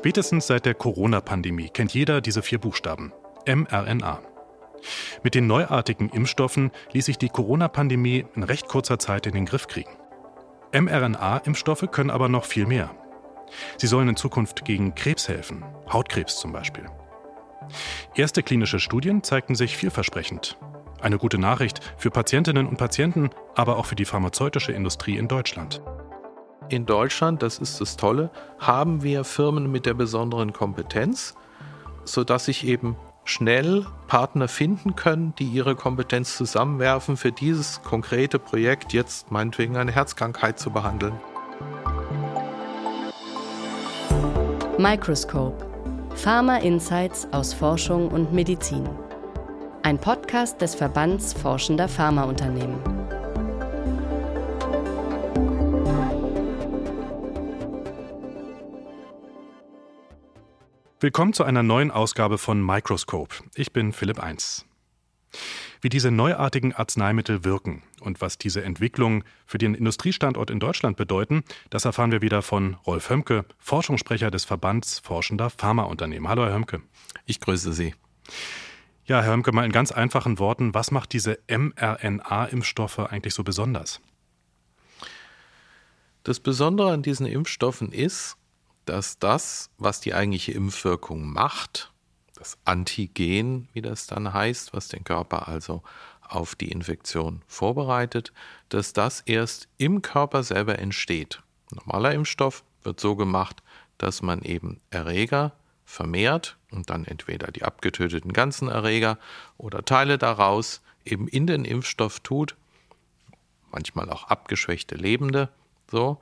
Spätestens seit der Corona-Pandemie kennt jeder diese vier Buchstaben. mRNA. Mit den neuartigen Impfstoffen ließ sich die Corona-Pandemie in recht kurzer Zeit in den Griff kriegen. mRNA-Impfstoffe können aber noch viel mehr. Sie sollen in Zukunft gegen Krebs helfen, Hautkrebs zum Beispiel. Erste klinische Studien zeigten sich vielversprechend. Eine gute Nachricht für Patientinnen und Patienten, aber auch für die pharmazeutische Industrie in Deutschland. In Deutschland, das ist das Tolle, haben wir Firmen mit der besonderen Kompetenz, sodass sich eben schnell Partner finden können, die ihre Kompetenz zusammenwerfen, für dieses konkrete Projekt jetzt meinetwegen eine Herzkrankheit zu behandeln. Microscope. Pharma Insights aus Forschung und Medizin. Ein Podcast des Verbands Forschender Pharmaunternehmen. Willkommen zu einer neuen Ausgabe von Microscope. Ich bin Philipp Eins. Wie diese neuartigen Arzneimittel wirken und was diese Entwicklung für den Industriestandort in Deutschland bedeuten, das erfahren wir wieder von Rolf Hömke, Forschungssprecher des Verbands Forschender Pharmaunternehmen. Hallo, Herr Hömke. Ich grüße Sie. Ja, Herr Hömke, mal in ganz einfachen Worten, was macht diese mRNA-Impfstoffe eigentlich so besonders? Das Besondere an diesen Impfstoffen ist, dass das, was die eigentliche Impfwirkung macht, das Antigen, wie das dann heißt, was den Körper also auf die Infektion vorbereitet, dass das erst im Körper selber entsteht. normaler Impfstoff wird so gemacht, dass man eben Erreger vermehrt und dann entweder die abgetöteten ganzen Erreger oder Teile daraus eben in den Impfstoff tut, manchmal auch abgeschwächte Lebende, so.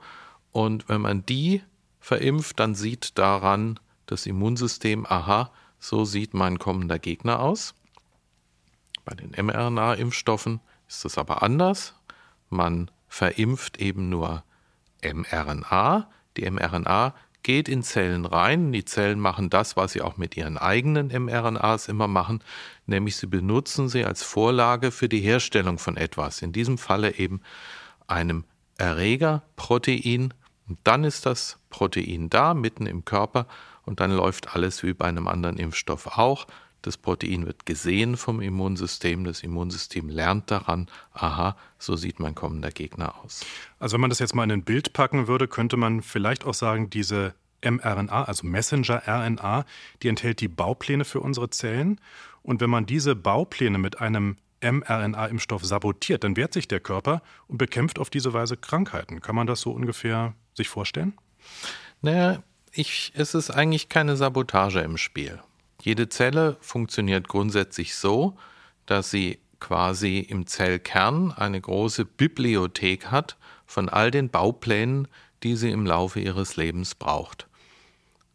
Und wenn man die verimpft, dann sieht daran das Immunsystem, aha, so sieht mein kommender Gegner aus. Bei den mRNA-Impfstoffen ist es aber anders. Man verimpft eben nur mRNA. Die mRNA geht in Zellen rein. Die Zellen machen das, was sie auch mit ihren eigenen mRNAs immer machen, nämlich sie benutzen sie als Vorlage für die Herstellung von etwas. In diesem Falle eben einem Erregerprotein. Und dann ist das Protein da, mitten im Körper, und dann läuft alles wie bei einem anderen Impfstoff auch. Das Protein wird gesehen vom Immunsystem, das Immunsystem lernt daran, aha, so sieht mein kommender Gegner aus. Also wenn man das jetzt mal in ein Bild packen würde, könnte man vielleicht auch sagen, diese mRNA, also Messenger-RNA, die enthält die Baupläne für unsere Zellen. Und wenn man diese Baupläne mit einem mRNA-Impfstoff sabotiert, dann wehrt sich der Körper und bekämpft auf diese Weise Krankheiten. Kann man das so ungefähr sich vorstellen? Naja, ich, es ist eigentlich keine Sabotage im Spiel. Jede Zelle funktioniert grundsätzlich so, dass sie quasi im Zellkern eine große Bibliothek hat von all den Bauplänen, die sie im Laufe ihres Lebens braucht.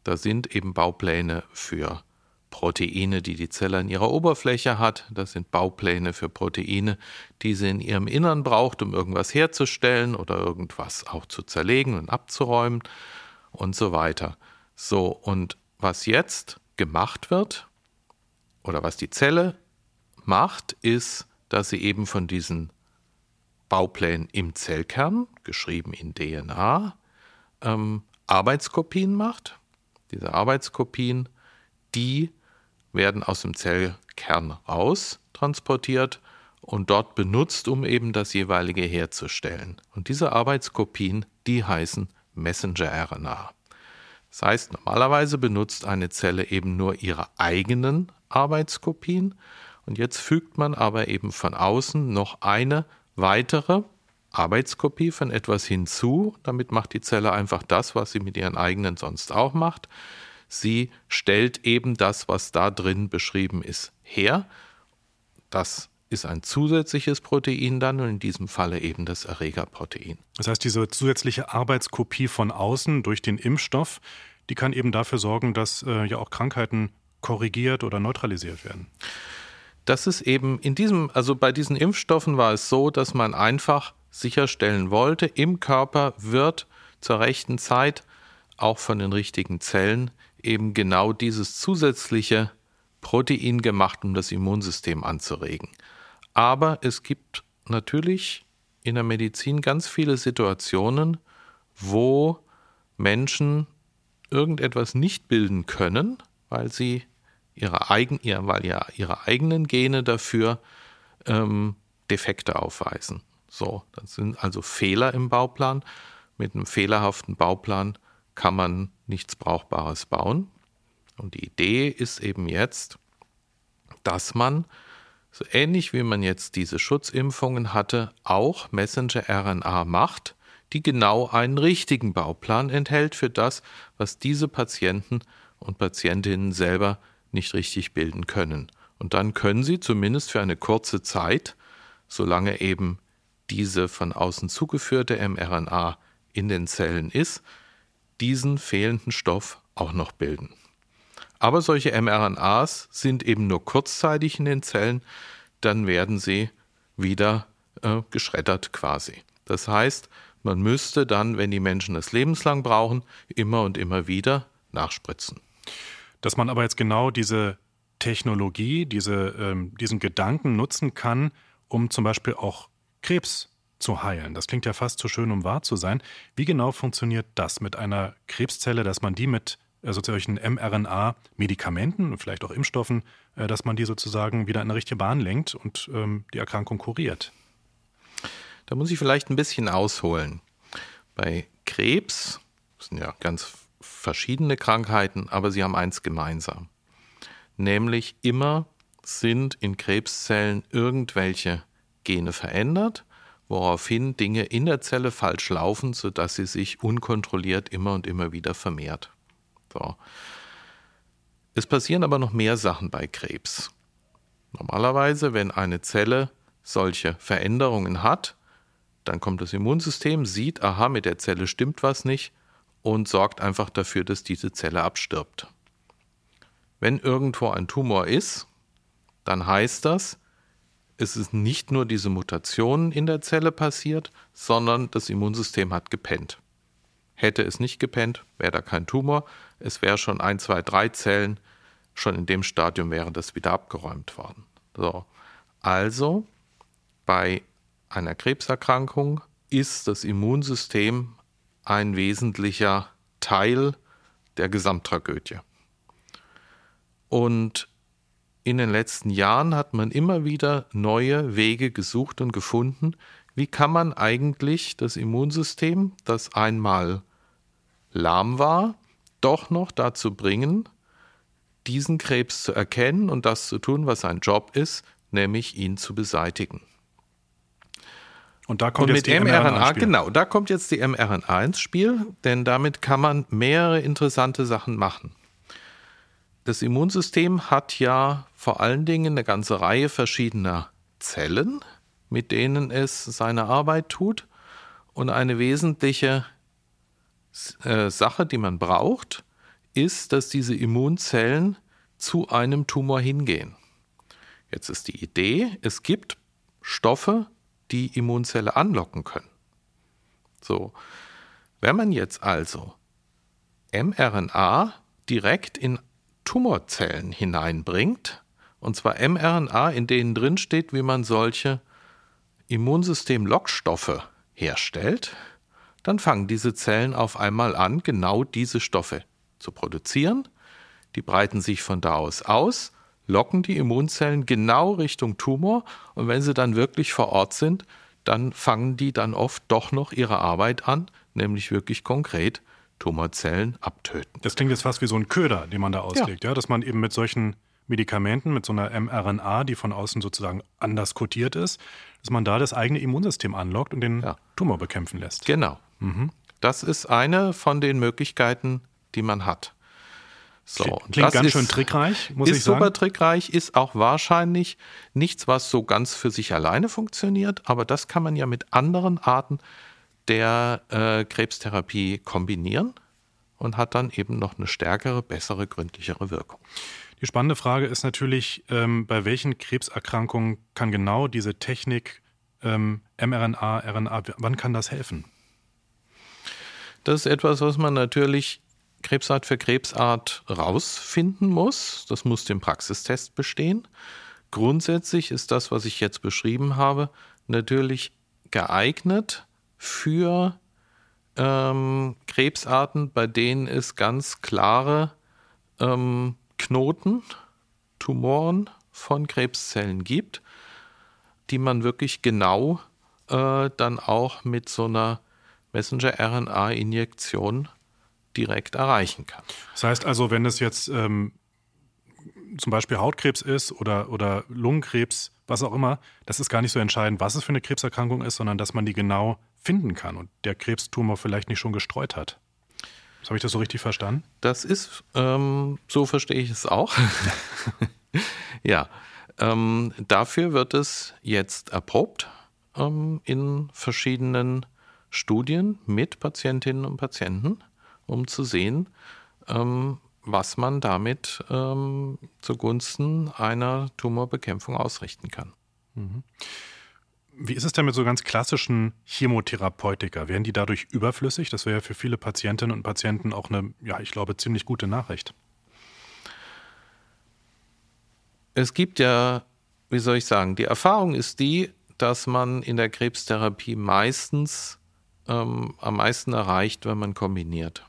Da sind eben Baupläne für Proteine, die die Zelle an ihrer Oberfläche hat. Das sind Baupläne für Proteine, die sie in ihrem Innern braucht, um irgendwas herzustellen oder irgendwas auch zu zerlegen und abzuräumen und so weiter. So, und was jetzt gemacht wird, oder was die Zelle macht, ist, dass sie eben von diesen Bauplänen im Zellkern, geschrieben in DNA, ähm, Arbeitskopien macht. Diese Arbeitskopien, die werden aus dem Zellkern raus transportiert und dort benutzt, um eben das jeweilige herzustellen. Und diese Arbeitskopien, die heißen Messenger-RNA. Das heißt, normalerweise benutzt eine Zelle eben nur ihre eigenen Arbeitskopien und jetzt fügt man aber eben von außen noch eine weitere Arbeitskopie von etwas hinzu. Damit macht die Zelle einfach das, was sie mit ihren eigenen sonst auch macht. Sie stellt eben das, was da drin beschrieben ist, her. Das ist ein zusätzliches Protein dann und in diesem Falle eben das Erregerprotein. Das heißt, diese zusätzliche Arbeitskopie von außen durch den Impfstoff, die kann eben dafür sorgen, dass äh, ja auch Krankheiten korrigiert oder neutralisiert werden. Das ist eben in diesem, also bei diesen Impfstoffen war es so, dass man einfach sicherstellen wollte, im Körper wird zur rechten Zeit auch von den richtigen Zellen eben genau dieses zusätzliche Protein gemacht, um das Immunsystem anzuregen. Aber es gibt natürlich in der Medizin ganz viele Situationen, wo Menschen irgendetwas nicht bilden können, weil sie ihre, eigen, weil ja ihre eigenen Gene dafür ähm, Defekte aufweisen. So, das sind also Fehler im Bauplan. Mit einem fehlerhaften Bauplan kann man nichts Brauchbares bauen. Und die Idee ist eben jetzt, dass man, so ähnlich wie man jetzt diese Schutzimpfungen hatte, auch Messenger-RNA macht, die genau einen richtigen Bauplan enthält für das, was diese Patienten und Patientinnen selber nicht richtig bilden können. Und dann können sie zumindest für eine kurze Zeit, solange eben diese von außen zugeführte mRNA in den Zellen ist, diesen fehlenden Stoff auch noch bilden. Aber solche mRNAs sind eben nur kurzzeitig in den Zellen, dann werden sie wieder äh, geschreddert quasi. Das heißt, man müsste dann, wenn die Menschen es lebenslang brauchen, immer und immer wieder nachspritzen. Dass man aber jetzt genau diese Technologie, diese, ähm, diesen Gedanken nutzen kann, um zum Beispiel auch Krebs zu heilen. Das klingt ja fast zu schön, um wahr zu sein. Wie genau funktioniert das mit einer Krebszelle, dass man die mit äh, sozusagen mRNA-Medikamenten und vielleicht auch Impfstoffen, äh, dass man die sozusagen wieder in eine richtige Bahn lenkt und ähm, die Erkrankung kuriert? Da muss ich vielleicht ein bisschen ausholen. Bei Krebs sind ja ganz verschiedene Krankheiten, aber sie haben eins gemeinsam. Nämlich immer sind in Krebszellen irgendwelche Gene verändert woraufhin Dinge in der Zelle falsch laufen, sodass sie sich unkontrolliert immer und immer wieder vermehrt. So. Es passieren aber noch mehr Sachen bei Krebs. Normalerweise, wenn eine Zelle solche Veränderungen hat, dann kommt das Immunsystem, sieht, aha, mit der Zelle stimmt was nicht und sorgt einfach dafür, dass diese Zelle abstirbt. Wenn irgendwo ein Tumor ist, dann heißt das, es ist nicht nur diese Mutation in der Zelle passiert, sondern das Immunsystem hat gepennt. Hätte es nicht gepennt, wäre da kein Tumor. Es wäre schon ein, zwei, drei Zellen. Schon in dem Stadium wäre das wieder abgeräumt worden. So. Also bei einer Krebserkrankung ist das Immunsystem ein wesentlicher Teil der Gesamttragödie. Und in den letzten Jahren hat man immer wieder neue Wege gesucht und gefunden, wie kann man eigentlich das Immunsystem, das einmal lahm war, doch noch dazu bringen, diesen Krebs zu erkennen und das zu tun, was sein Job ist, nämlich ihn zu beseitigen. Und da kommt und jetzt die mRNA, mRNA genau, da kommt jetzt die mRNA ins Spiel, denn damit kann man mehrere interessante Sachen machen. Das Immunsystem hat ja vor allen Dingen eine ganze Reihe verschiedener Zellen, mit denen es seine Arbeit tut. Und eine wesentliche äh, Sache, die man braucht, ist, dass diese Immunzellen zu einem Tumor hingehen. Jetzt ist die Idee, es gibt Stoffe, die Immunzelle anlocken können. So, wenn man jetzt also mRNA direkt in Tumorzellen hineinbringt, und zwar mRNA, in denen drin steht, wie man solche Immunsystem-Lockstoffe herstellt, dann fangen diese Zellen auf einmal an, genau diese Stoffe zu produzieren. Die breiten sich von da aus aus, locken die Immunzellen genau Richtung Tumor und wenn sie dann wirklich vor Ort sind, dann fangen die dann oft doch noch ihre Arbeit an, nämlich wirklich konkret Tumorzellen abtöten. Das klingt jetzt fast wie so ein Köder, den man da auslegt, ja. ja, dass man eben mit solchen Medikamenten, mit so einer mRNA, die von außen sozusagen anders kodiert ist, dass man da das eigene Immunsystem anlockt und den ja. Tumor bekämpfen lässt. Genau. Mhm. Das ist eine von den Möglichkeiten, die man hat. So, Klingt ganz ist, schön trickreich, muss ich sagen. Ist super trickreich, ist auch wahrscheinlich nichts, was so ganz für sich alleine funktioniert, aber das kann man ja mit anderen Arten der äh, Krebstherapie kombinieren und hat dann eben noch eine stärkere, bessere, gründlichere Wirkung. Die spannende Frage ist natürlich, ähm, bei welchen Krebserkrankungen kann genau diese Technik ähm, mRNA, RNA, wann kann das helfen? Das ist etwas, was man natürlich Krebsart für Krebsart rausfinden muss. Das muss dem Praxistest bestehen. Grundsätzlich ist das, was ich jetzt beschrieben habe, natürlich geeignet für ähm, Krebsarten, bei denen es ganz klare ähm, Knoten, Tumoren von Krebszellen gibt, die man wirklich genau äh, dann auch mit so einer Messenger-RNA-Injektion direkt erreichen kann. Das heißt also, wenn es jetzt ähm, zum Beispiel Hautkrebs ist oder, oder Lungenkrebs, was auch immer, das ist gar nicht so entscheidend, was es für eine Krebserkrankung ist, sondern dass man die genau finden kann und der Krebstumor vielleicht nicht schon gestreut hat. Habe ich das so richtig verstanden? Das ist, ähm, so verstehe ich es auch. ja, ähm, dafür wird es jetzt erprobt ähm, in verschiedenen Studien mit Patientinnen und Patienten, um zu sehen, ähm, was man damit ähm, zugunsten einer Tumorbekämpfung ausrichten kann. Mhm. Wie ist es denn mit so ganz klassischen Chemotherapeutika? Werden die dadurch überflüssig? Das wäre ja für viele Patientinnen und Patienten auch eine, ja, ich glaube, ziemlich gute Nachricht. Es gibt ja, wie soll ich sagen, die Erfahrung ist die, dass man in der Krebstherapie meistens ähm, am meisten erreicht, wenn man kombiniert.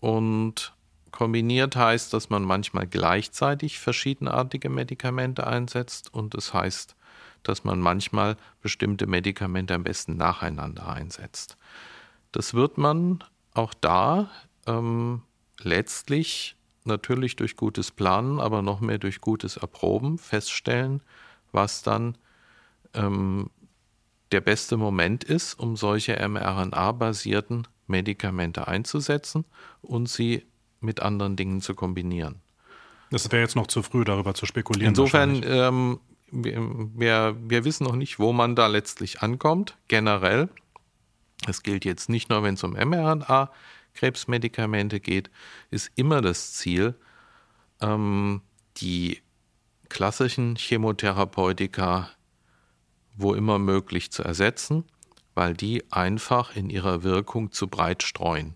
Und kombiniert heißt, dass man manchmal gleichzeitig verschiedenartige Medikamente einsetzt und es das heißt, dass man manchmal bestimmte Medikamente am besten nacheinander einsetzt. Das wird man auch da ähm, letztlich natürlich durch gutes Planen, aber noch mehr durch gutes Erproben feststellen, was dann ähm, der beste Moment ist, um solche mRNA-basierten Medikamente einzusetzen und sie mit anderen Dingen zu kombinieren. Das wäre jetzt noch zu früh, darüber zu spekulieren. Insofern, ähm, wir, wir wissen noch nicht, wo man da letztlich ankommt, generell. Das gilt jetzt nicht nur, wenn es um mRNA-Krebsmedikamente geht, ist immer das Ziel, ähm, die klassischen Chemotherapeutika wo immer möglich zu ersetzen, weil die einfach in ihrer Wirkung zu breit streuen.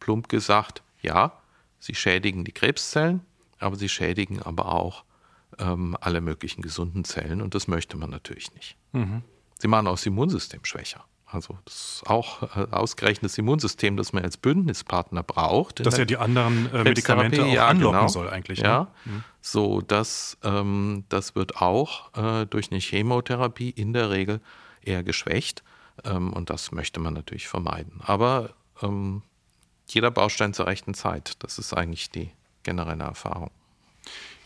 Plump gesagt, ja, sie schädigen die Krebszellen, aber sie schädigen aber auch ähm, alle möglichen gesunden Zellen und das möchte man natürlich nicht. Mhm. Sie machen auch das Immunsystem schwächer. Also das ist auch äh, ausgerechnet das Immunsystem, das man als Bündnispartner braucht. Dass ja die anderen äh, Medikamente auch ja, anlocken genau. soll eigentlich. Ne? Ja, mhm. so das, ähm, das wird auch äh, durch eine Chemotherapie in der Regel eher geschwächt ähm, und das möchte man natürlich vermeiden. Aber ähm, jeder Baustein zur rechten Zeit, das ist eigentlich die generelle Erfahrung.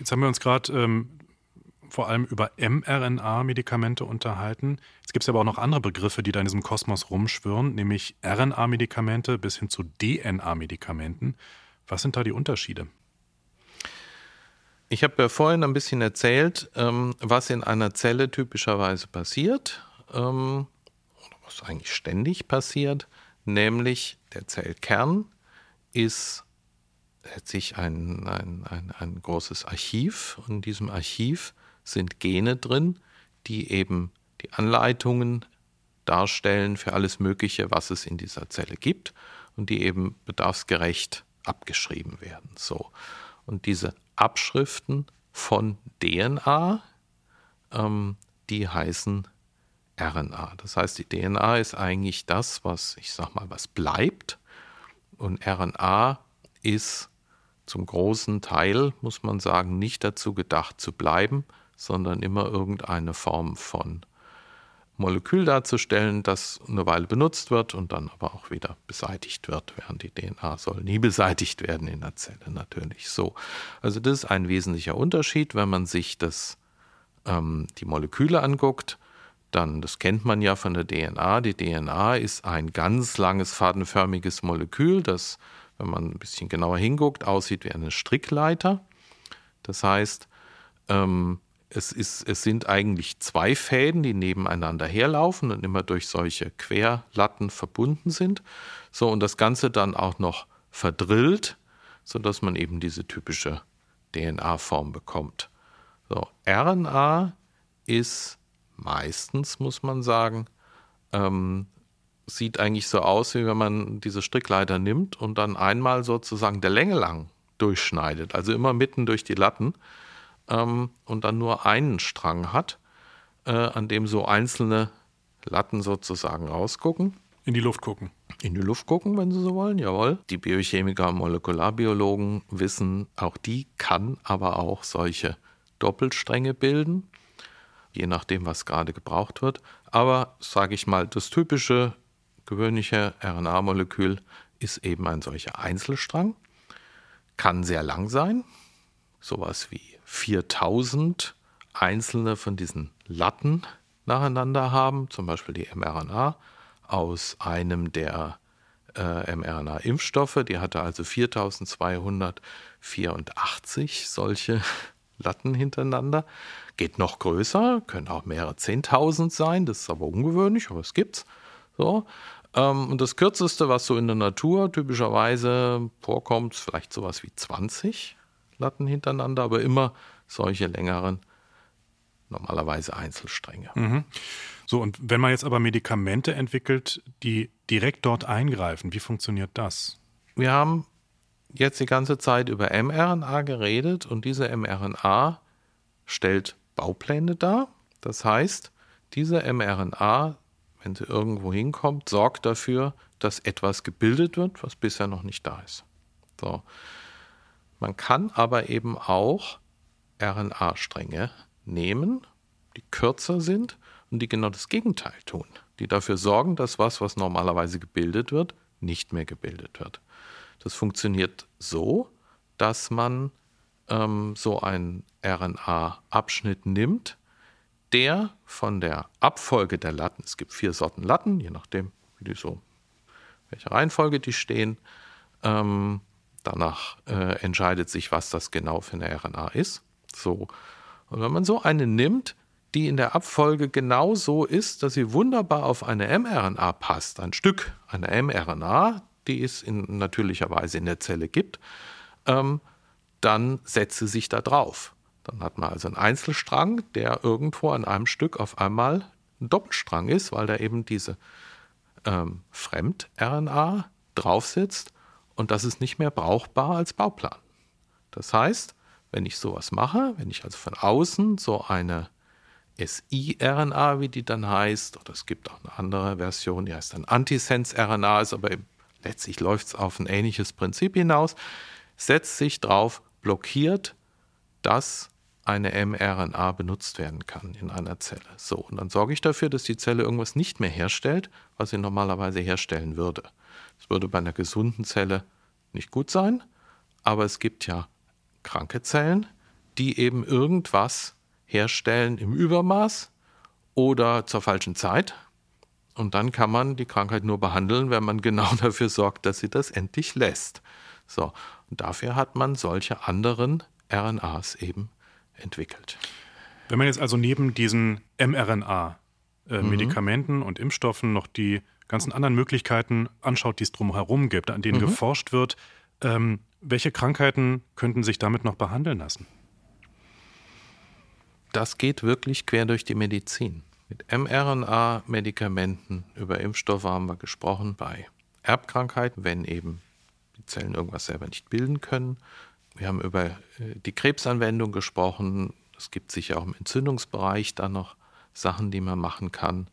Jetzt haben wir uns gerade ähm, vor allem über mRNA-Medikamente unterhalten. Es gibt aber auch noch andere Begriffe, die da in diesem Kosmos rumschwirren, nämlich RNA-Medikamente bis hin zu DNA-Medikamenten. Was sind da die Unterschiede? Ich habe ja vorhin ein bisschen erzählt, ähm, was in einer Zelle typischerweise passiert, ähm, was eigentlich ständig passiert, nämlich der Zellkern ist letztlich ein, ein, ein, ein großes Archiv und in diesem Archiv sind Gene drin, die eben die Anleitungen darstellen für alles Mögliche, was es in dieser Zelle gibt und die eben bedarfsgerecht abgeschrieben werden. So. Und diese Abschriften von DNA, ähm, die heißen RNA. Das heißt, die DNA ist eigentlich das, was, ich sag mal, was bleibt. Und RNA ist zum großen Teil, muss man sagen, nicht dazu gedacht zu bleiben, sondern immer irgendeine Form von Molekül darzustellen, das eine Weile benutzt wird und dann aber auch wieder beseitigt wird, während die DNA soll nie beseitigt werden in der Zelle natürlich so. Also das ist ein wesentlicher Unterschied, wenn man sich das, ähm, die Moleküle anguckt. Dann, das kennt man ja von der DNA. Die DNA ist ein ganz langes fadenförmiges Molekül, das, wenn man ein bisschen genauer hinguckt, aussieht wie eine Strickleiter. Das heißt, ähm, es, ist, es sind eigentlich zwei Fäden, die nebeneinander herlaufen und immer durch solche Querlatten verbunden sind. So, und das Ganze dann auch noch verdrillt, sodass man eben diese typische DNA-Form bekommt. So, RNA ist meistens, muss man sagen, ähm, sieht eigentlich so aus, wie wenn man diese Strickleiter nimmt und dann einmal sozusagen der Länge lang durchschneidet, also immer mitten durch die Latten ähm, und dann nur einen Strang hat, äh, an dem so einzelne Latten sozusagen rausgucken. In die Luft gucken. In die Luft gucken, wenn Sie so wollen, jawohl. Die Biochemiker und Molekularbiologen wissen, auch die kann aber auch solche Doppelstränge bilden, je nachdem, was gerade gebraucht wird. Aber sage ich mal, das typische gewöhnliche RNA-Molekül ist eben ein solcher Einzelstrang, kann sehr lang sein, sowas wie 4000 einzelne von diesen Latten nacheinander haben, zum Beispiel die mRNA aus einem der äh, mRNA-Impfstoffe. Die hatte also 4284 solche Latten hintereinander. Geht noch größer, können auch mehrere Zehntausend sein, das ist aber ungewöhnlich, aber es gibt's. So. Ähm, und das kürzeste, was so in der Natur typischerweise vorkommt, ist vielleicht sowas wie 20 Latten hintereinander, aber immer solche längeren, normalerweise Einzelstränge. Mhm. So, und wenn man jetzt aber Medikamente entwickelt, die direkt dort eingreifen, wie funktioniert das? Wir haben jetzt die ganze Zeit über mRNA geredet und diese mRNA stellt Baupläne dar. Das heißt, diese mRNA, wenn sie irgendwo hinkommt, sorgt dafür, dass etwas gebildet wird, was bisher noch nicht da ist. So. Man kann aber eben auch RNA-Stränge nehmen, die kürzer sind und die genau das Gegenteil tun, die dafür sorgen, dass was, was normalerweise gebildet wird, nicht mehr gebildet wird. Das funktioniert so, dass man ähm, so einen RNA-Abschnitt nimmt, der von der Abfolge der Latten, es gibt vier Sorten Latten, je nachdem, wie die so, welche Reihenfolge die stehen, ähm, danach äh, entscheidet sich, was das genau für eine RNA ist. So. Und wenn man so eine nimmt, die in der Abfolge genau so ist, dass sie wunderbar auf eine mRNA passt, ein Stück einer mRNA, die es in natürlicher Weise in der Zelle gibt, ähm, dann setzt sie sich da drauf. Dann hat man also einen Einzelstrang, der irgendwo an einem Stück auf einmal ein Doppelstrang ist, weil da eben diese ähm, Fremd-RNA drauf sitzt und das ist nicht mehr brauchbar als Bauplan. Das heißt, wenn ich sowas mache, wenn ich also von außen so eine SI-RNA, wie die dann heißt, oder es gibt auch eine andere Version, die heißt dann Antisense-RNA, ist aber letztlich läuft es auf ein ähnliches Prinzip hinaus, setzt sich drauf, blockiert, dass eine mRNA benutzt werden kann in einer Zelle. So, und dann sorge ich dafür, dass die Zelle irgendwas nicht mehr herstellt, was sie normalerweise herstellen würde. Das würde bei einer gesunden Zelle nicht gut sein, aber es gibt ja kranke Zellen, die eben irgendwas herstellen im Übermaß oder zur falschen Zeit. Und dann kann man die Krankheit nur behandeln, wenn man genau dafür sorgt, dass sie das endlich lässt. So, und dafür hat man solche anderen RNAs eben entwickelt. Wenn man jetzt also neben diesen mRNA-Medikamenten äh, mhm. und Impfstoffen noch die ganzen anderen Möglichkeiten anschaut, die es drumherum gibt, an denen mhm. geforscht wird, ähm, welche Krankheiten könnten sich damit noch behandeln lassen? Das geht wirklich quer durch die Medizin. Mit mRNA-Medikamenten über Impfstoffe haben wir gesprochen bei Erbkrankheiten, wenn eben die Zellen irgendwas selber nicht bilden können. Wir haben über äh, die Krebsanwendung gesprochen. Es gibt sicher auch im Entzündungsbereich da noch Sachen, die man machen kann.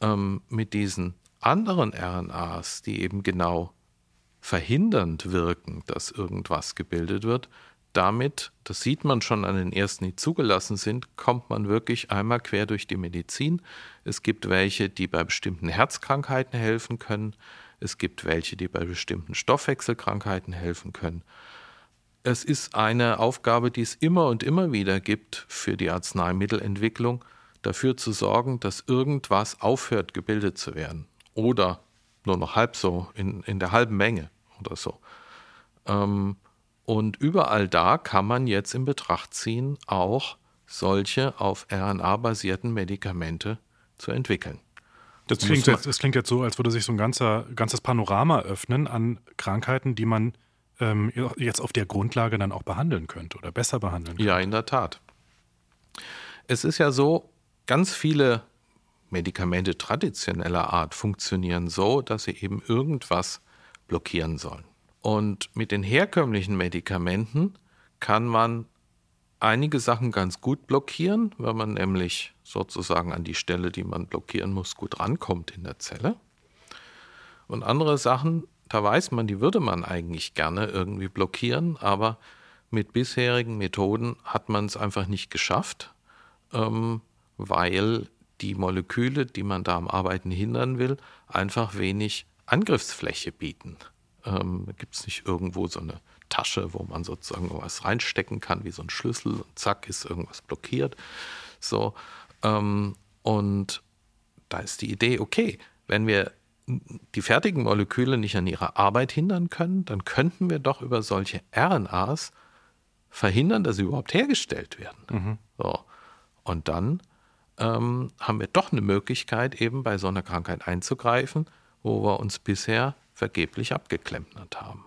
Ähm, mit diesen anderen RNAs, die eben genau verhindernd wirken, dass irgendwas gebildet wird, damit, das sieht man schon an den ersten, die zugelassen sind, kommt man wirklich einmal quer durch die Medizin. Es gibt welche, die bei bestimmten Herzkrankheiten helfen können. Es gibt welche, die bei bestimmten Stoffwechselkrankheiten helfen können. Es ist eine Aufgabe, die es immer und immer wieder gibt für die Arzneimittelentwicklung, dafür zu sorgen, dass irgendwas aufhört, gebildet zu werden. Oder nur noch halb so, in, in der halben Menge oder so. Ähm, und überall da kann man jetzt in Betracht ziehen, auch solche auf RNA basierten Medikamente zu entwickeln. Das klingt, jetzt, das klingt jetzt so, als würde sich so ein ganzer, ganzes Panorama öffnen an Krankheiten, die man ähm, jetzt auf der Grundlage dann auch behandeln könnte oder besser behandeln könnte. Ja, in der Tat. Es ist ja so, ganz viele Medikamente traditioneller Art funktionieren so, dass sie eben irgendwas blockieren sollen. Und mit den herkömmlichen Medikamenten kann man einige Sachen ganz gut blockieren, weil man nämlich sozusagen an die Stelle, die man blockieren muss, gut rankommt in der Zelle. Und andere Sachen, da weiß man, die würde man eigentlich gerne irgendwie blockieren, aber mit bisherigen Methoden hat man es einfach nicht geschafft, ähm, weil die Moleküle, die man da am Arbeiten hindern will, einfach wenig Angriffsfläche bieten. Ähm, Gibt es nicht irgendwo so eine Tasche, wo man sozusagen was reinstecken kann, wie so ein Schlüssel und zack ist irgendwas blockiert. So, ähm, und da ist die Idee, okay, wenn wir die fertigen Moleküle nicht an ihrer Arbeit hindern können, dann könnten wir doch über solche RNAs verhindern, dass sie überhaupt hergestellt werden. Mhm. So. Und dann ähm, haben wir doch eine Möglichkeit, eben bei so einer Krankheit einzugreifen, wo wir uns bisher vergeblich abgeklempert haben.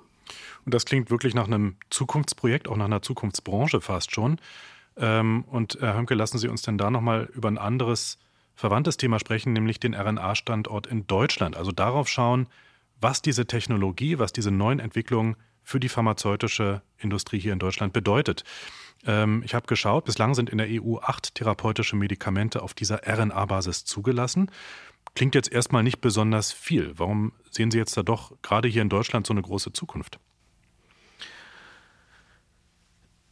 Und das klingt wirklich nach einem Zukunftsprojekt, auch nach einer Zukunftsbranche fast schon. Ähm, und Herr Hömke, lassen Sie uns denn da nochmal über ein anderes verwandtes Thema sprechen, nämlich den RNA-Standort in Deutschland. Also darauf schauen, was diese Technologie, was diese neuen Entwicklungen für die pharmazeutische Industrie hier in Deutschland bedeutet. Ähm, ich habe geschaut, bislang sind in der EU acht therapeutische Medikamente auf dieser RNA-Basis zugelassen. Klingt jetzt erstmal nicht besonders viel. Warum sehen Sie jetzt da doch gerade hier in Deutschland so eine große Zukunft?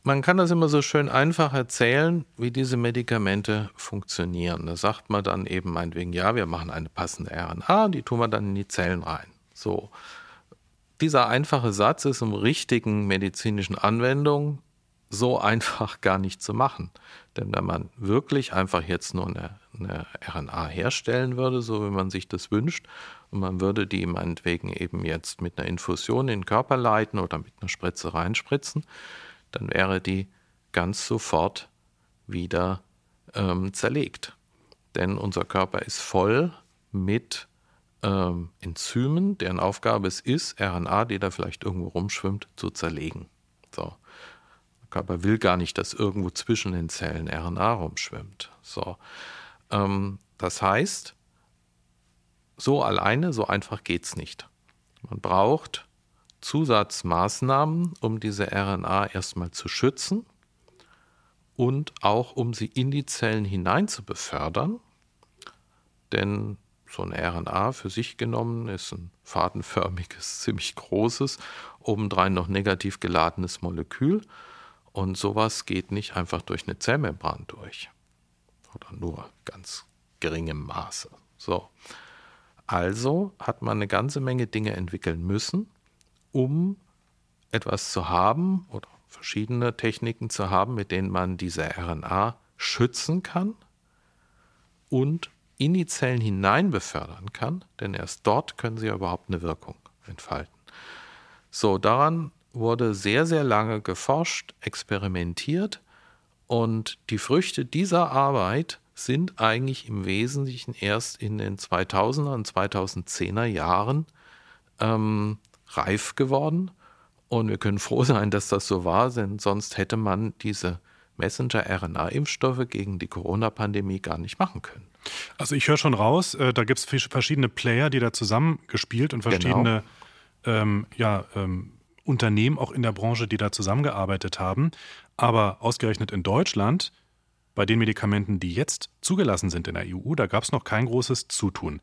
Man kann das immer so schön einfach erzählen, wie diese Medikamente funktionieren. Da sagt man dann eben meinetwegen, ja, wir machen eine passende RNA, die tun wir dann in die Zellen rein. So. Dieser einfache Satz ist im richtigen medizinischen Anwendung so einfach gar nicht zu machen. Denn wenn man wirklich einfach jetzt nur eine, eine, RNA herstellen würde, so wie man sich das wünscht, und man würde die meinetwegen eben jetzt mit einer Infusion in den Körper leiten oder mit einer Spritze reinspritzen, dann wäre die ganz sofort wieder ähm, zerlegt. Denn unser Körper ist voll mit ähm, Enzymen, deren Aufgabe es ist, RNA, die da vielleicht irgendwo rumschwimmt, zu zerlegen. So. Der Körper will gar nicht, dass irgendwo zwischen den Zellen RNA rumschwimmt. So. Ähm, das heißt, so alleine, so einfach geht es nicht. Man braucht Zusatzmaßnahmen, um diese RNA erstmal zu schützen und auch um sie in die Zellen hinein zu befördern. Denn so eine RNA für sich genommen ist ein fadenförmiges, ziemlich großes, obendrein noch negativ geladenes Molekül. Und sowas geht nicht einfach durch eine Zellmembran durch. Oder nur ganz geringem Maße. So. Also hat man eine ganze Menge Dinge entwickeln müssen, um etwas zu haben oder verschiedene Techniken zu haben, mit denen man diese RNA schützen kann und in die Zellen hinein befördern kann, denn erst dort können sie ja überhaupt eine Wirkung entfalten. So, daran wurde sehr, sehr lange geforscht, experimentiert und die Früchte dieser Arbeit sind eigentlich im Wesentlichen erst in den 2000er und 2010er Jahren ähm, reif geworden. Und wir können froh sein, dass das so war, denn sonst hätte man diese Messenger-RNA-Impfstoffe gegen die Corona-Pandemie gar nicht machen können. Also ich höre schon raus, äh, da gibt es verschiedene Player, die da zusammengespielt und verschiedene genau. ähm, ja, ähm, Unternehmen auch in der Branche, die da zusammengearbeitet haben. Aber ausgerechnet in Deutschland, bei den Medikamenten, die jetzt zugelassen sind in der EU, da gab es noch kein großes Zutun.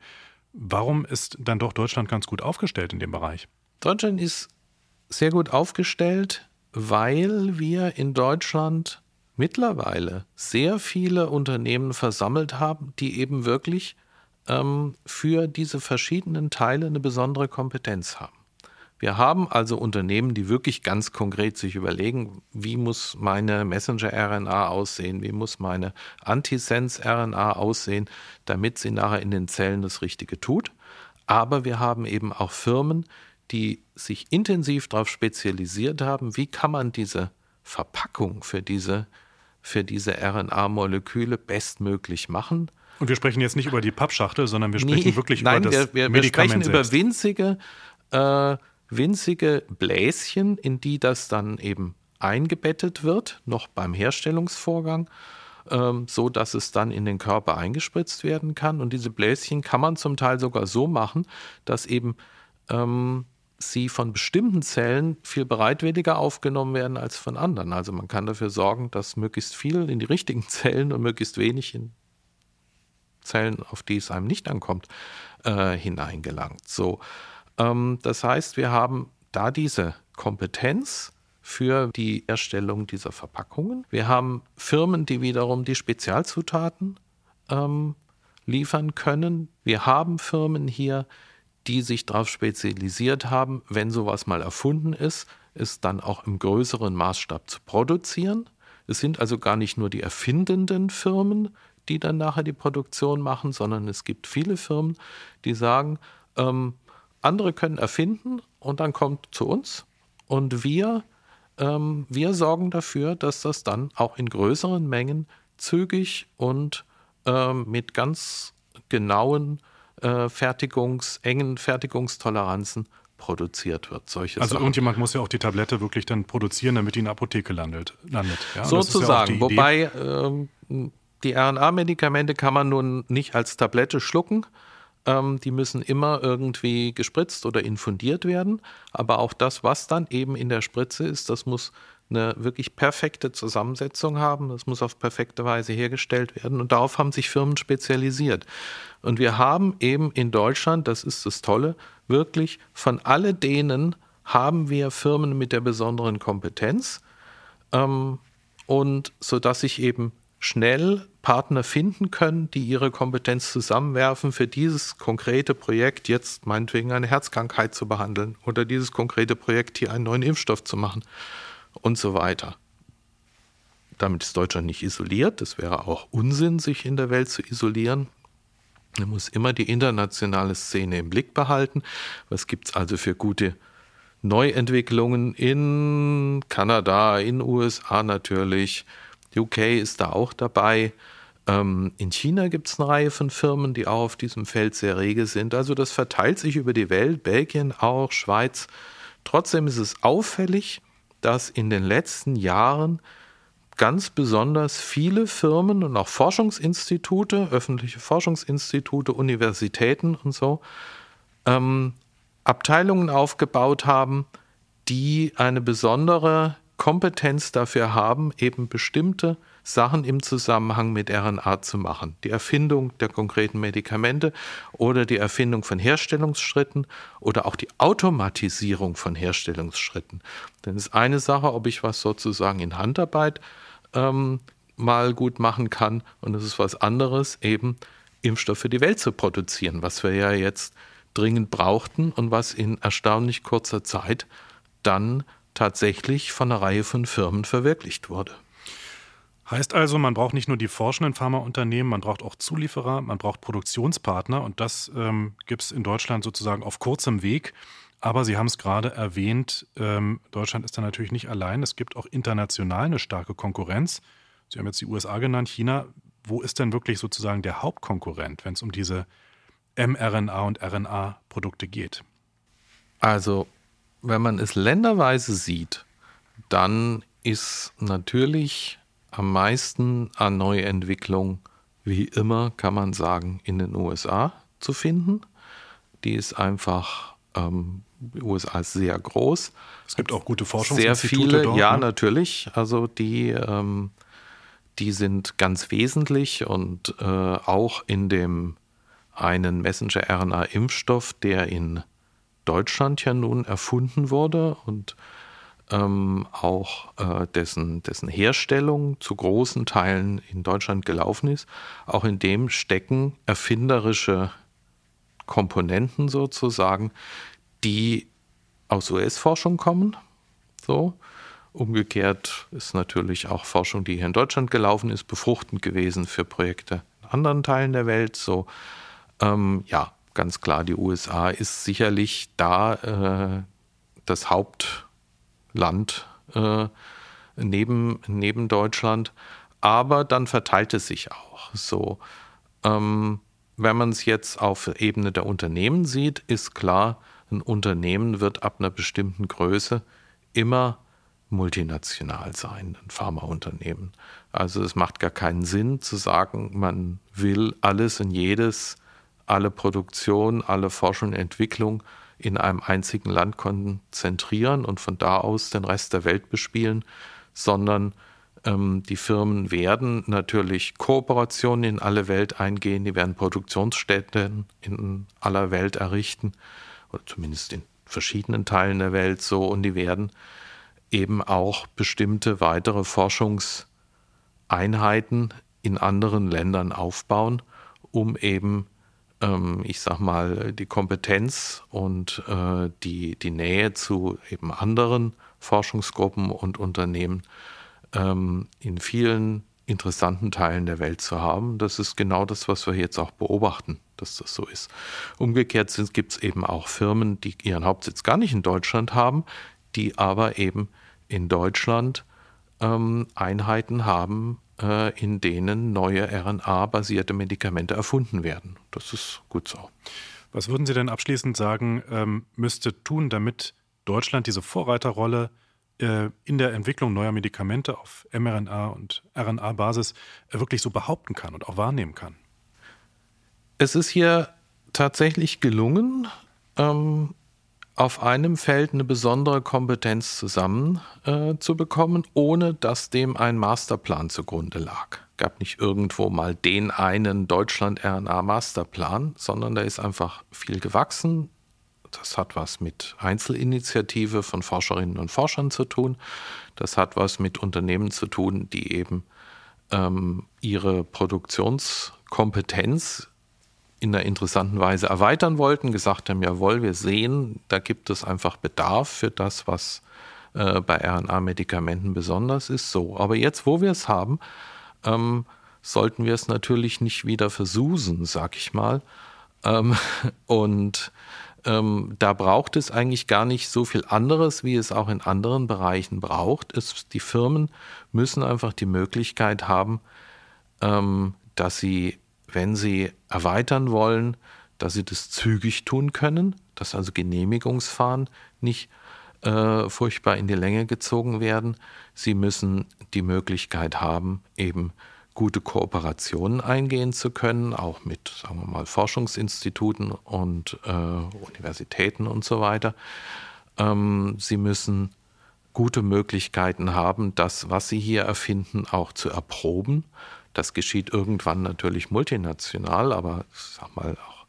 Warum ist dann doch Deutschland ganz gut aufgestellt in dem Bereich? Deutschland ist sehr gut aufgestellt, weil wir in Deutschland mittlerweile sehr viele Unternehmen versammelt haben, die eben wirklich ähm, für diese verschiedenen Teile eine besondere Kompetenz haben. Wir haben also Unternehmen, die wirklich ganz konkret sich überlegen, wie muss meine Messenger-RNA aussehen, wie muss meine Antisense-RNA aussehen, damit sie nachher in den Zellen das Richtige tut. Aber wir haben eben auch Firmen, die sich intensiv darauf spezialisiert haben, wie kann man diese Verpackung für diese, für diese RNA-Moleküle bestmöglich machen. Und wir sprechen jetzt nicht über die Pappschachtel, sondern wir sprechen nee, wirklich nein, über das wir, wir, wir sprechen selbst. über winzige, äh, winzige Bläschen, in die das dann eben eingebettet wird, noch beim Herstellungsvorgang, ähm, so dass es dann in den Körper eingespritzt werden kann. Und diese Bläschen kann man zum Teil sogar so machen, dass eben ähm, sie von bestimmten Zellen viel bereitwilliger aufgenommen werden als von anderen. Also man kann dafür sorgen, dass möglichst viel in die richtigen Zellen und möglichst wenig in Zellen, auf die es einem nicht ankommt, äh, hineingelangt. So. Ähm, das heißt, wir haben da diese Kompetenz für die Erstellung dieser Verpackungen. Wir haben Firmen, die wiederum die Spezialzutaten ähm, liefern können. Wir haben Firmen hier, die sich darauf spezialisiert haben, wenn sowas mal erfunden ist, es dann auch im größeren Maßstab zu produzieren. Es sind also gar nicht nur die erfindenden Firmen, die dann nachher die Produktion machen, sondern es gibt viele Firmen, die sagen, ähm, andere können erfinden und dann kommt zu uns und wir, ähm, wir sorgen dafür, dass das dann auch in größeren Mengen zügig und ähm, mit ganz genauen äh, Fertigungs, engen Fertigungstoleranzen produziert wird. Solche also Sachen. irgendjemand muss ja auch die Tablette wirklich dann produzieren, damit die in der Apotheke landet. landet ja? Sozusagen. Ja Wobei ähm, die RNA-Medikamente kann man nun nicht als Tablette schlucken. Ähm, die müssen immer irgendwie gespritzt oder infundiert werden. Aber auch das, was dann eben in der Spritze ist, das muss eine wirklich perfekte Zusammensetzung haben. Das muss auf perfekte Weise hergestellt werden. Und darauf haben sich Firmen spezialisiert. Und wir haben eben in Deutschland, das ist das Tolle, wirklich von alle denen haben wir Firmen mit der besonderen Kompetenz. Ähm, und so dass sich eben schnell Partner finden können, die ihre Kompetenz zusammenwerfen, für dieses konkrete Projekt jetzt meinetwegen eine Herzkrankheit zu behandeln oder dieses konkrete Projekt hier einen neuen Impfstoff zu machen und so weiter. Damit ist Deutschland nicht isoliert. Es wäre auch Unsinn, sich in der Welt zu isolieren. Man muss immer die internationale Szene im Blick behalten. Was gibt es also für gute Neuentwicklungen in Kanada, in USA natürlich. UK ist da auch dabei. Ähm, in China gibt es eine Reihe von Firmen, die auch auf diesem Feld sehr rege sind. Also das verteilt sich über die Welt, Belgien auch, Schweiz. Trotzdem ist es auffällig, dass in den letzten Jahren ganz besonders viele Firmen und auch Forschungsinstitute, öffentliche Forschungsinstitute, Universitäten und so, ähm, Abteilungen aufgebaut haben, die eine besondere Kompetenz dafür haben, eben bestimmte Sachen im Zusammenhang mit RNA zu machen. Die Erfindung der konkreten Medikamente oder die Erfindung von Herstellungsschritten oder auch die Automatisierung von Herstellungsschritten. Denn es ist eine Sache, ob ich was sozusagen in Handarbeit ähm, mal gut machen kann und es ist was anderes, eben Impfstoff für die Welt zu produzieren, was wir ja jetzt dringend brauchten und was in erstaunlich kurzer Zeit dann tatsächlich von einer Reihe von Firmen verwirklicht wurde. Heißt also, man braucht nicht nur die forschenden Pharmaunternehmen, man braucht auch Zulieferer, man braucht Produktionspartner und das ähm, gibt es in Deutschland sozusagen auf kurzem Weg. Aber Sie haben es gerade erwähnt, ähm, Deutschland ist da natürlich nicht allein. Es gibt auch international eine starke Konkurrenz. Sie haben jetzt die USA genannt, China. Wo ist denn wirklich sozusagen der Hauptkonkurrent, wenn es um diese mRNA und RNA-Produkte geht? Also, wenn man es länderweise sieht, dann ist natürlich am meisten an Neuentwicklung, wie immer, kann man sagen, in den USA zu finden. Die ist einfach, ähm, die USA ist sehr groß. Es gibt auch gute Forschungsinstitute Sehr viele, dort, ja, ne? natürlich. Also die, ähm, die sind ganz wesentlich und äh, auch in dem einen Messenger-RNA-Impfstoff, der in Deutschland ja nun erfunden wurde und ähm, auch äh, dessen, dessen Herstellung zu großen Teilen in Deutschland gelaufen ist. Auch in dem stecken erfinderische Komponenten sozusagen, die aus US-Forschung kommen. So. Umgekehrt ist natürlich auch Forschung, die hier in Deutschland gelaufen ist, befruchtend gewesen für Projekte in anderen Teilen der Welt. So, ähm, ja, ganz klar, die USA ist sicherlich da äh, das Haupt Land äh, neben, neben Deutschland. Aber dann verteilt es sich auch so. Ähm, wenn man es jetzt auf Ebene der Unternehmen sieht, ist klar, ein Unternehmen wird ab einer bestimmten Größe immer multinational sein, ein Pharmaunternehmen. Also es macht gar keinen Sinn zu sagen, man will alles und jedes, alle Produktion, alle Forschung und Entwicklung in einem einzigen Land konzentrieren und von da aus den Rest der Welt bespielen, sondern ähm, die Firmen werden natürlich Kooperationen in alle Welt eingehen, die werden Produktionsstätten in aller Welt errichten oder zumindest in verschiedenen Teilen der Welt so, und die werden eben auch bestimmte weitere Forschungseinheiten in anderen Ländern aufbauen, um eben, ähm, ich sag mal, die Kompetenz und äh, die, die Nähe zu eben anderen Forschungsgruppen und Unternehmen ähm, in vielen interessanten Teilen der Welt zu haben. Das ist genau das, was wir jetzt auch beobachten, dass das so ist. Umgekehrt gibt es eben auch Firmen, die ihren Hauptsitz gar nicht in Deutschland haben, die aber eben in Deutschland ähm, Einheiten haben, in denen neue RNA-basierte Medikamente erfunden werden. Das ist gut so. Was würden Sie denn abschließend sagen, ähm, müsste tun, damit Deutschland diese Vorreiterrolle äh, in der Entwicklung neuer Medikamente auf mRNA- und RNA-Basis äh, wirklich so behaupten kann und auch wahrnehmen kann? Es ist hier tatsächlich gelungen, ähm, auf einem Feld eine besondere Kompetenz zusammenzubekommen, äh, ohne dass dem ein Masterplan zugrunde lag. Gab nicht irgendwo mal den einen Deutschland-RNA-Masterplan, sondern da ist einfach viel gewachsen. Das hat was mit Einzelinitiative von Forscherinnen und Forschern zu tun. Das hat was mit Unternehmen zu tun, die eben ähm, ihre Produktionskompetenz in einer interessanten Weise erweitern wollten, gesagt haben, jawohl, wir sehen, da gibt es einfach Bedarf für das, was äh, bei RNA-Medikamenten besonders ist. So, aber jetzt, wo wir es haben, ähm, sollten wir es natürlich nicht wieder versusen, sag ich mal. Ähm, und ähm, da braucht es eigentlich gar nicht so viel anderes, wie es auch in anderen Bereichen braucht. Es, die Firmen müssen einfach die Möglichkeit haben, ähm, dass sie wenn sie erweitern wollen, dass sie das zügig tun können, dass also Genehmigungsfahren nicht äh, furchtbar in die Länge gezogen werden. Sie müssen die Möglichkeit haben, eben gute Kooperationen eingehen zu können, auch mit, sagen wir mal, Forschungsinstituten und äh, Universitäten und so weiter. Ähm, sie müssen gute Möglichkeiten haben, das, was sie hier erfinden, auch zu erproben. Das geschieht irgendwann natürlich multinational, aber sag mal auch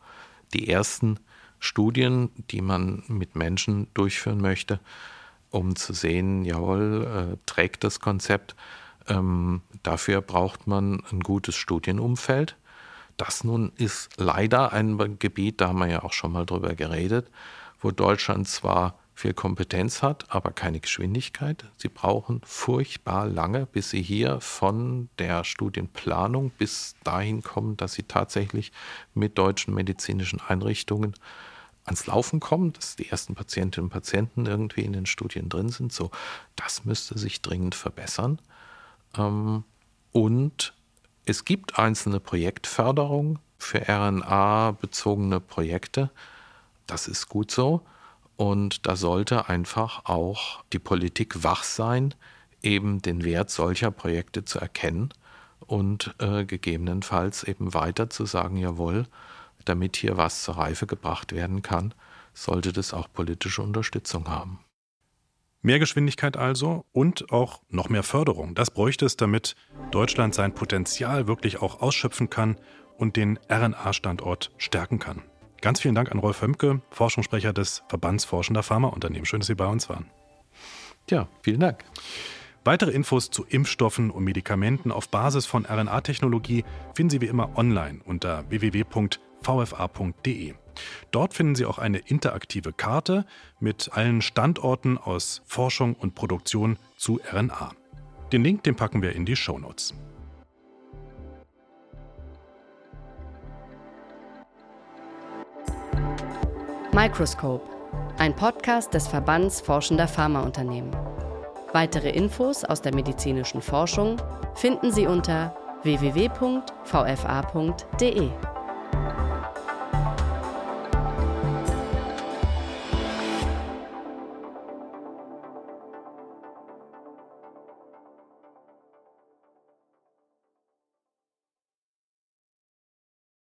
die ersten Studien, die man mit Menschen durchführen möchte, um zu sehen, jawohl, äh, trägt das Konzept. Ähm, dafür braucht man ein gutes Studienumfeld. Das nun ist leider ein Gebiet, da haben wir ja auch schon mal drüber geredet, wo Deutschland zwar viel Kompetenz hat, aber keine Geschwindigkeit. Sie brauchen furchtbar lange, bis sie hier von der Studienplanung bis dahin kommen, dass sie tatsächlich mit deutschen medizinischen Einrichtungen ans Laufen kommen, dass die ersten Patientinnen und Patienten irgendwie in den Studien drin sind. So, das müsste sich dringend verbessern. Ähm, und es gibt einzelne Projektförderung für RNA-bezogene Projekte. Das ist gut so. Und da sollte einfach auch die Politik wach sein, eben den Wert solcher Projekte zu erkennen und äh, gegebenenfalls eben weiter zu sagen, jawohl, damit hier was zur Reife gebracht werden kann, sollte das auch politische Unterstützung haben. Mehr Geschwindigkeit also und auch noch mehr Förderung. Das bräuchte es, damit Deutschland sein Potenzial wirklich auch ausschöpfen kann und den RNA-Standort stärken kann. Ganz vielen Dank an Rolf Hömke, Forschungssprecher des Verbands Forschender Pharmaunternehmen. Schön, dass Sie bei uns waren. Ja, vielen Dank. Weitere Infos zu Impfstoffen und Medikamenten auf Basis von RNA-Technologie finden Sie wie immer online unter www.vfa.de. Dort finden Sie auch eine interaktive Karte mit allen Standorten aus Forschung und Produktion zu RNA. Den Link, den packen wir in die Show Notes. Microscope, ein Podcast des Verbands Forschender Pharmaunternehmen. Weitere Infos aus der medizinischen Forschung finden Sie unter www.vfa.de.